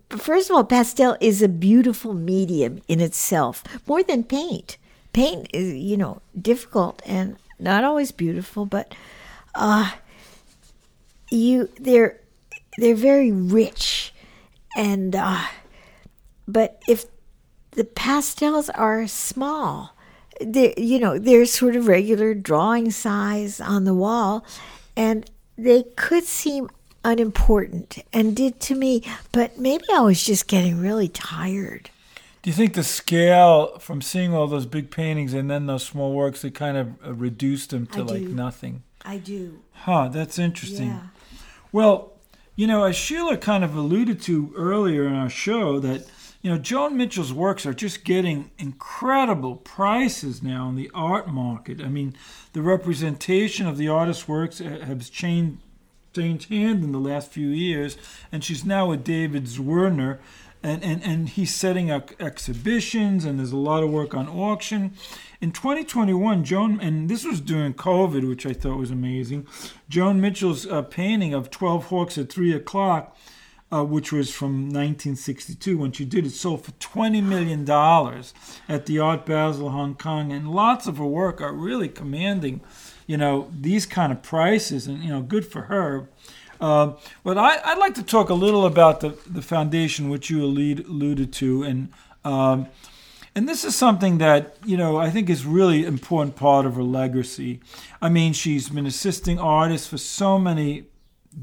First of all, pastel is a beautiful medium in itself, more than paint. Paint is, you know, difficult and not always beautiful, but uh, you they're they're very rich, and uh, but if the pastels are small, they you know they're sort of regular drawing size on the wall and they could seem unimportant and did to me but maybe i was just getting really tired do you think the scale from seeing all those big paintings and then those small works it kind of uh, reduced them to I like do. nothing i do huh that's interesting yeah. well you know as sheila kind of alluded to earlier in our show that you know, Joan Mitchell's works are just getting incredible prices now in the art market. I mean, the representation of the artist's works has changed, changed hand in the last few years, and she's now with David Zwirner, and, and, and he's setting up exhibitions, and there's a lot of work on auction. In 2021, Joan, and this was during COVID, which I thought was amazing, Joan Mitchell's uh, painting of 12 Hawks at 3 o'clock uh, which was from 1962 when she did it, sold for $20 million at the Art Basel Hong Kong. And lots of her work are really commanding, you know, these kind of prices and, you know, good for her. Uh, but I, would like to talk a little about the, the foundation, which you alluded to. And, um, and this is something that, you know, I think is really important part of her legacy. I mean, she's been assisting artists for so many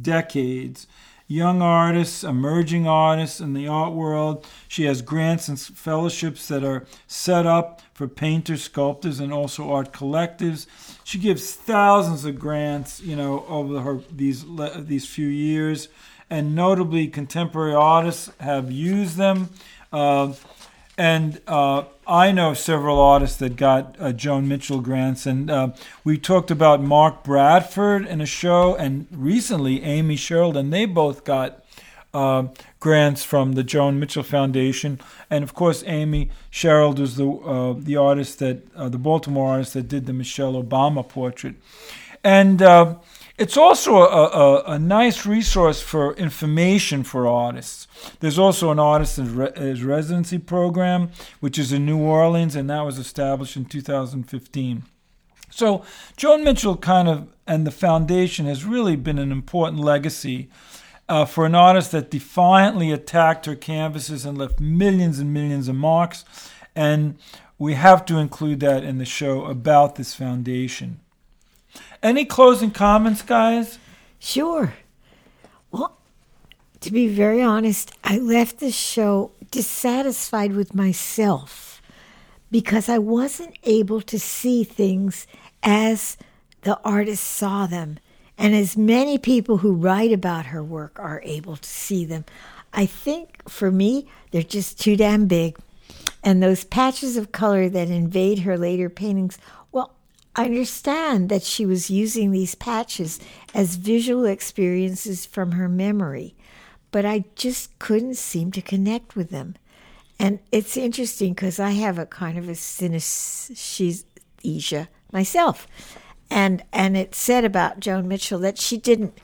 decades young artists, emerging artists in the art world. She has grants and fellowships that are set up for painters, sculptors, and also art collectives. She gives thousands of grants, you know, over her these these few years, and notably, contemporary artists have used them. Uh, and uh, I know several artists that got uh, Joan Mitchell grants, and uh, we talked about Mark Bradford in a show, and recently Amy Sherald, and they both got uh, grants from the Joan Mitchell Foundation, and of course Amy Sherald was the uh, the artist that uh, the Baltimore artist that did the Michelle Obama portrait, and it's also a, a, a, nice resource for information for artists. There's also an artist residency program, which is in New Orleans, and that was established in 2015. So Joan Mitchell kind of and the foundation has really been an important legacy uh, for an artist that defiantly attacked her canvases and left millions and millions of marks. And we have to include that in the show about this foundation. Any closing comments, guys? Sure. Well, to be very honest, I left the show dissatisfied with myself because I wasn't able to see things as the artist saw them and as many people who write about her work are able to see them. I think for me, they're just too damn big. And those patches of color that invade her later paintings, understand that she was using these patches as visual experiences from her memory, but I just couldn't seem to connect with them. And it's interesting because I have a kind of a synesthesia myself and and it said about Joan Mitchell that she didn't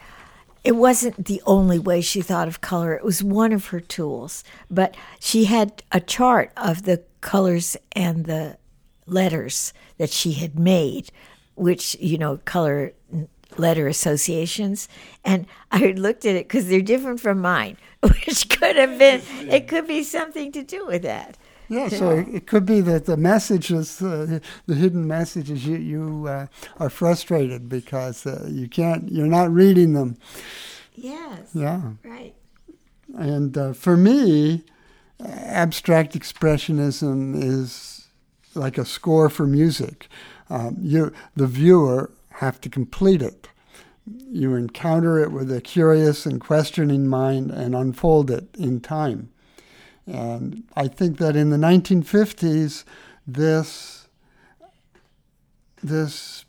it wasn't the only way she thought of color it was one of her tools but she had a chart of the colors and the letters that she had made which you know color letter associations and i looked at it because they're different from mine which could have been it could be something to do with that yeah, so it could be that the messages, uh, the hidden messages, you you uh, are frustrated because uh, you can't, you're not reading them. Yes. Yeah. Right. And uh, for me, abstract expressionism is like a score for music. Um, you, the viewer, have to complete it. You encounter it with a curious and questioning mind and unfold it in time. And I think that in the 1950s, this, this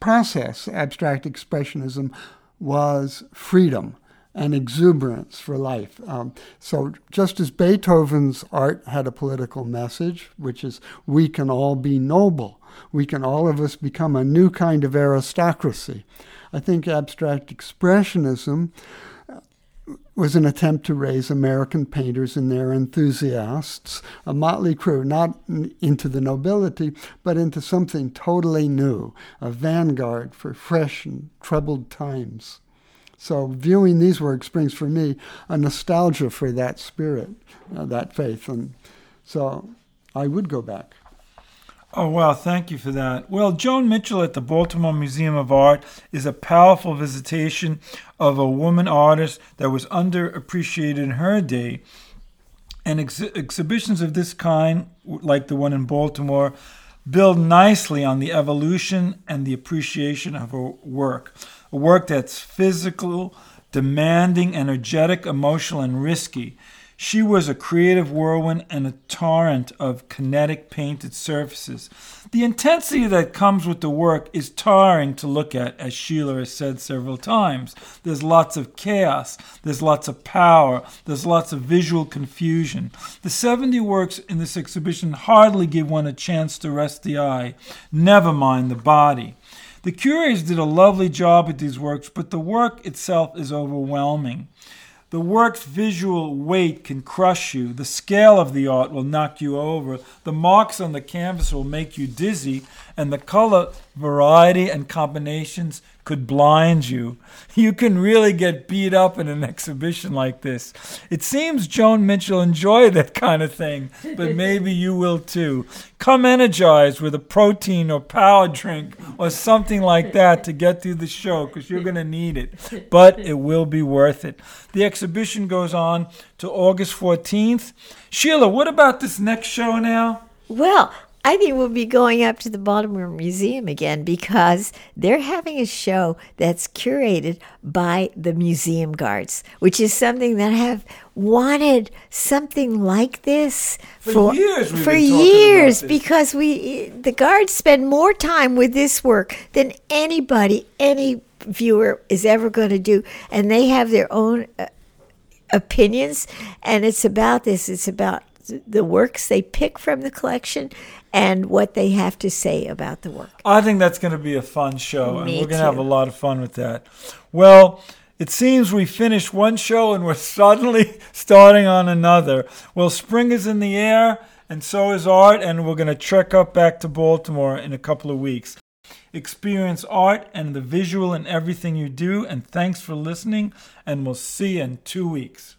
process, abstract expressionism, was freedom and exuberance for life. Um, so, just as Beethoven's art had a political message, which is we can all be noble, we can all of us become a new kind of aristocracy. I think abstract expressionism was an attempt to raise American painters and their enthusiasts, a motley crew, not into the nobility, but into something totally new, a vanguard for fresh and troubled times. So, viewing these works brings for me a nostalgia for that spirit, uh, that faith. And so I would go back. Oh, wow. Thank you for that. Well, Joan Mitchell at the Baltimore Museum of Art is a powerful visitation of a woman artist that was underappreciated in her day. And ex- exhibitions of this kind, like the one in Baltimore, build nicely on the evolution and the appreciation of her work. A work that's physical, demanding, energetic, emotional, and risky. She was a creative whirlwind and a torrent of kinetic painted surfaces. The intensity that comes with the work is tiring to look at, as Sheila has said several times. There's lots of chaos, there's lots of power, there's lots of visual confusion. The 70 works in this exhibition hardly give one a chance to rest the eye, never mind the body. The curators did a lovely job with these works, but the work itself is overwhelming. The work's visual weight can crush you. The scale of the art will knock you over. The marks on the canvas will make you dizzy, and the color variety and combinations could blind you. You can really get beat up in an exhibition like this. It seems Joan Mitchell enjoyed that kind of thing, but maybe you will too. Come energized with a protein or power drink or something like that to get through the show because you're going to need it. But it will be worth it. The exhibition goes on to August 14th. Sheila, what about this next show now? Well, I think we'll be going up to the Baltimore Museum again because they're having a show that's curated by the museum guards, which is something that I have wanted something like this for, for years. for years, because we the guards spend more time with this work than anybody, any viewer is ever going to do, and they have their own. Uh, opinions, and it's about this. It's about the works they pick from the collection and what they have to say about the work. I think that's going to be a fun show, and we're going to have a lot of fun with that. Well, it seems we finished one show and we're suddenly starting on another. Well, spring is in the air, and so is art, and we're going to trek up back to Baltimore in a couple of weeks. Experience art and the visual in everything you do, and thanks for listening, and we'll see you in two weeks.